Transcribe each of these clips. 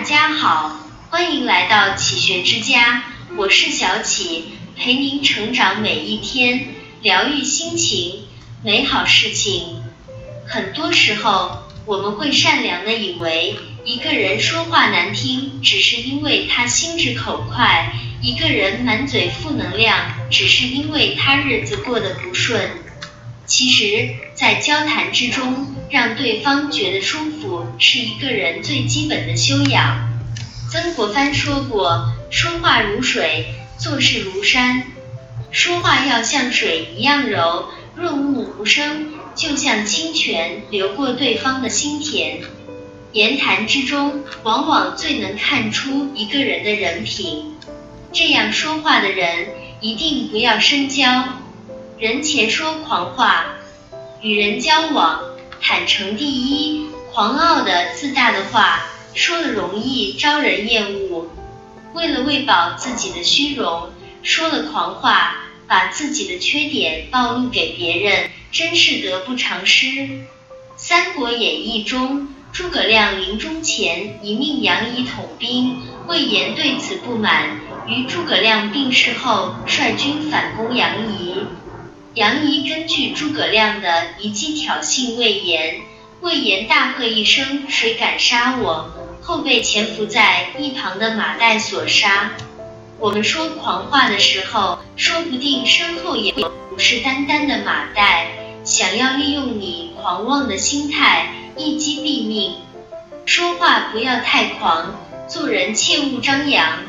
大家好，欢迎来到启学之家，我是小启，陪您成长每一天，疗愈心情，美好事情。很多时候，我们会善良的以为一个人说话难听，只是因为他心直口快；一个人满嘴负能量，只是因为他日子过得不顺。其实，在交谈之中，让对方觉得舒服，是一个人最基本的修养。曾国藩说过：“说话如水，做事如山。说话要像水一样柔，润物无声，就像清泉流过对方的心田。”言谈之中，往往最能看出一个人的人品。这样说话的人，一定不要深交。人前说狂话，与人交往坦诚第一。狂傲的、自大的话说了容易招人厌恶。为了喂饱自己的虚荣，说了狂话，把自己的缺点暴露给别人，真是得不偿失。《三国演义》中，诸葛亮临终前一命杨仪统兵，魏延对此不满，于诸葛亮病逝后率军反攻杨仪。杨仪根据诸葛亮的一计挑衅魏延，魏延大喝一声：“谁敢杀我？”后被潜伏在一旁的马岱所杀。我们说狂话的时候，说不定身后也有虎视眈眈的马岱，想要利用你狂妄的心态一击毙命。说话不要太狂，做人切勿张扬。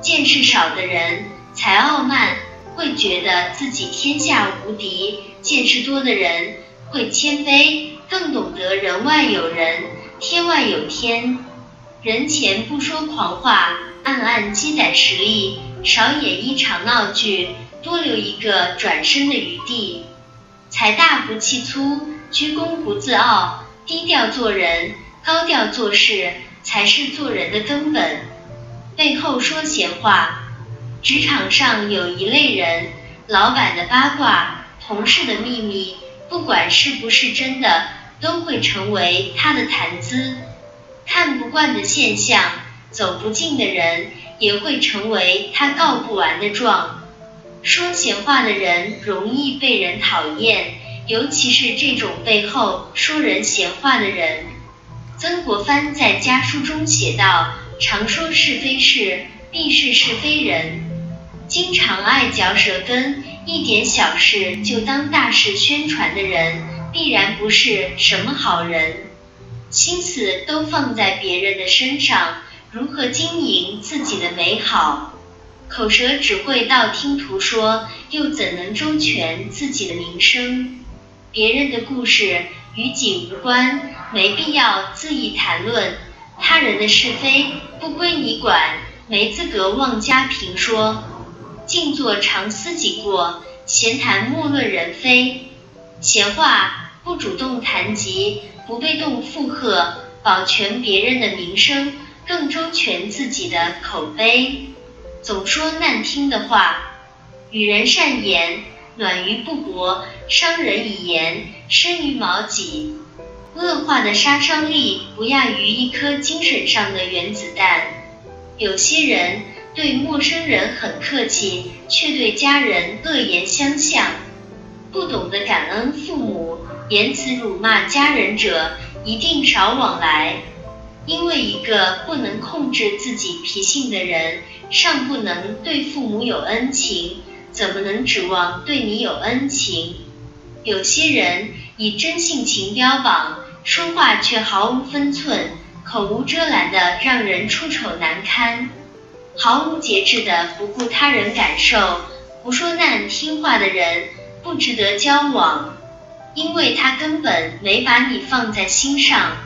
见识少的人才傲慢。会觉得自己天下无敌，见识多的人会谦卑，更懂得人外有人，天外有天。人前不说狂话，暗暗积攒实力，少演一场闹剧，多留一个转身的余地。财大不气粗，居功不自傲，低调做人，高调做事，才是做人的根本。背后说闲话。职场上有一类人，老板的八卦，同事的秘密，不管是不是真的，都会成为他的谈资。看不惯的现象，走不近的人，也会成为他告不完的状。说闲话的人容易被人讨厌，尤其是这种背后说人闲话的人。曾国藩在家书中写道：“常说是非事，必是是非人。”经常爱嚼舌根，一点小事就当大事宣传的人，必然不是什么好人。心思都放在别人的身上，如何经营自己的美好？口舌只会道听途说，又怎能周全自己的名声？别人的故事与己无关，没必要恣意谈论。他人的是非不归你管，没资格妄加评说。静坐常思己过，闲谈莫论人非。闲话不主动谈及，不被动附和，保全别人的名声，更周全自己的口碑。总说难听的话，与人善言，暖于布帛，伤人以言，深于矛戟。恶话的杀伤力不亚于一颗精神上的原子弹。有些人。对陌生人很客气，却对家人恶言相向；不懂得感恩父母，言辞辱骂家人者，一定少往来。因为一个不能控制自己脾性的人，尚不能对父母有恩情，怎么能指望对你有恩情？有些人以真性情标榜，说话却毫无分寸，口无遮拦的让人出丑难堪。毫无节制的不顾他人感受、胡说难听话的人不值得交往，因为他根本没把你放在心上。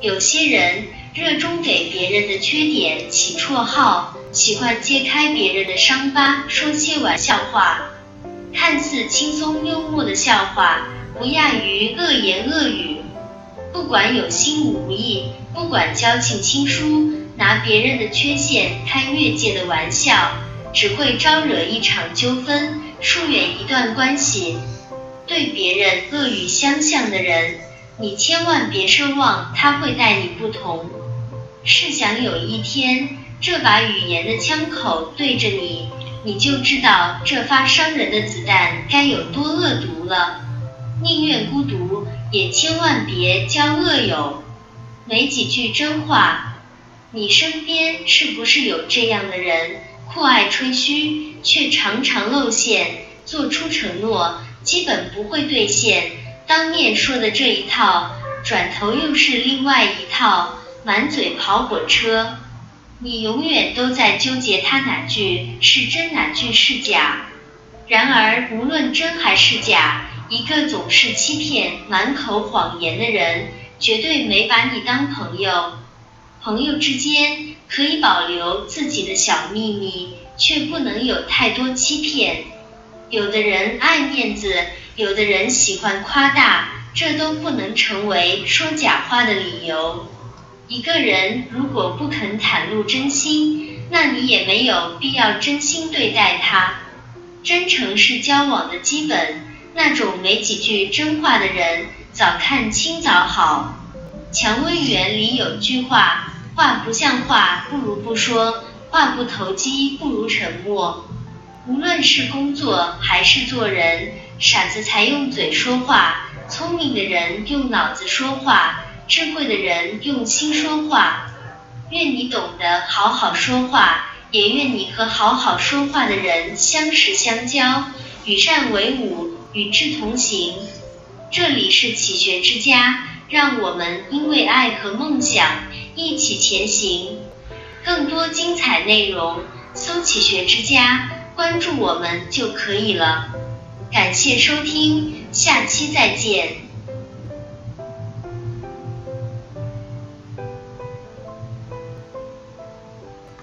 有些人热衷给别人的缺点起绰号，喜欢揭开别人的伤疤，说些玩笑话。看似轻松幽默的笑话，不亚于恶言恶语。不管有心无意，不管交情亲疏。拿别人的缺陷开越界的玩笑，只会招惹一场纠纷，疏远一段关系。对别人恶语相向的人，你千万别奢望他会待你不同。试想有一天，这把语言的枪口对着你，你就知道这发伤人的子弹该有多恶毒了。宁愿孤独，也千万别交恶友。没几句真话。你身边是不是有这样的人？酷爱吹嘘，却常常露馅，做出承诺，基本不会兑现。当面说的这一套，转头又是另外一套，满嘴跑火车。你永远都在纠结他哪句是真，哪句是假。然而，无论真还是假，一个总是欺骗、满口谎言的人，绝对没把你当朋友。朋友之间可以保留自己的小秘密，却不能有太多欺骗。有的人爱面子，有的人喜欢夸大，这都不能成为说假话的理由。一个人如果不肯袒露真心，那你也没有必要真心对待他。真诚是交往的基本，那种没几句真话的人，早看清早好。蔷薇园里有句话，话不像话不如不说，话不投机不如沉默。无论是工作还是做人，傻子才用嘴说话，聪明的人用脑子说话，智慧的人用心说话。愿你懂得好好说话，也愿你和好好说话的人相识相交，与善为伍，与智同行。这里是启学之家。让我们因为爱和梦想一起前行。更多精彩内容，搜“启学之家”，关注我们就可以了。感谢收听，下期再见。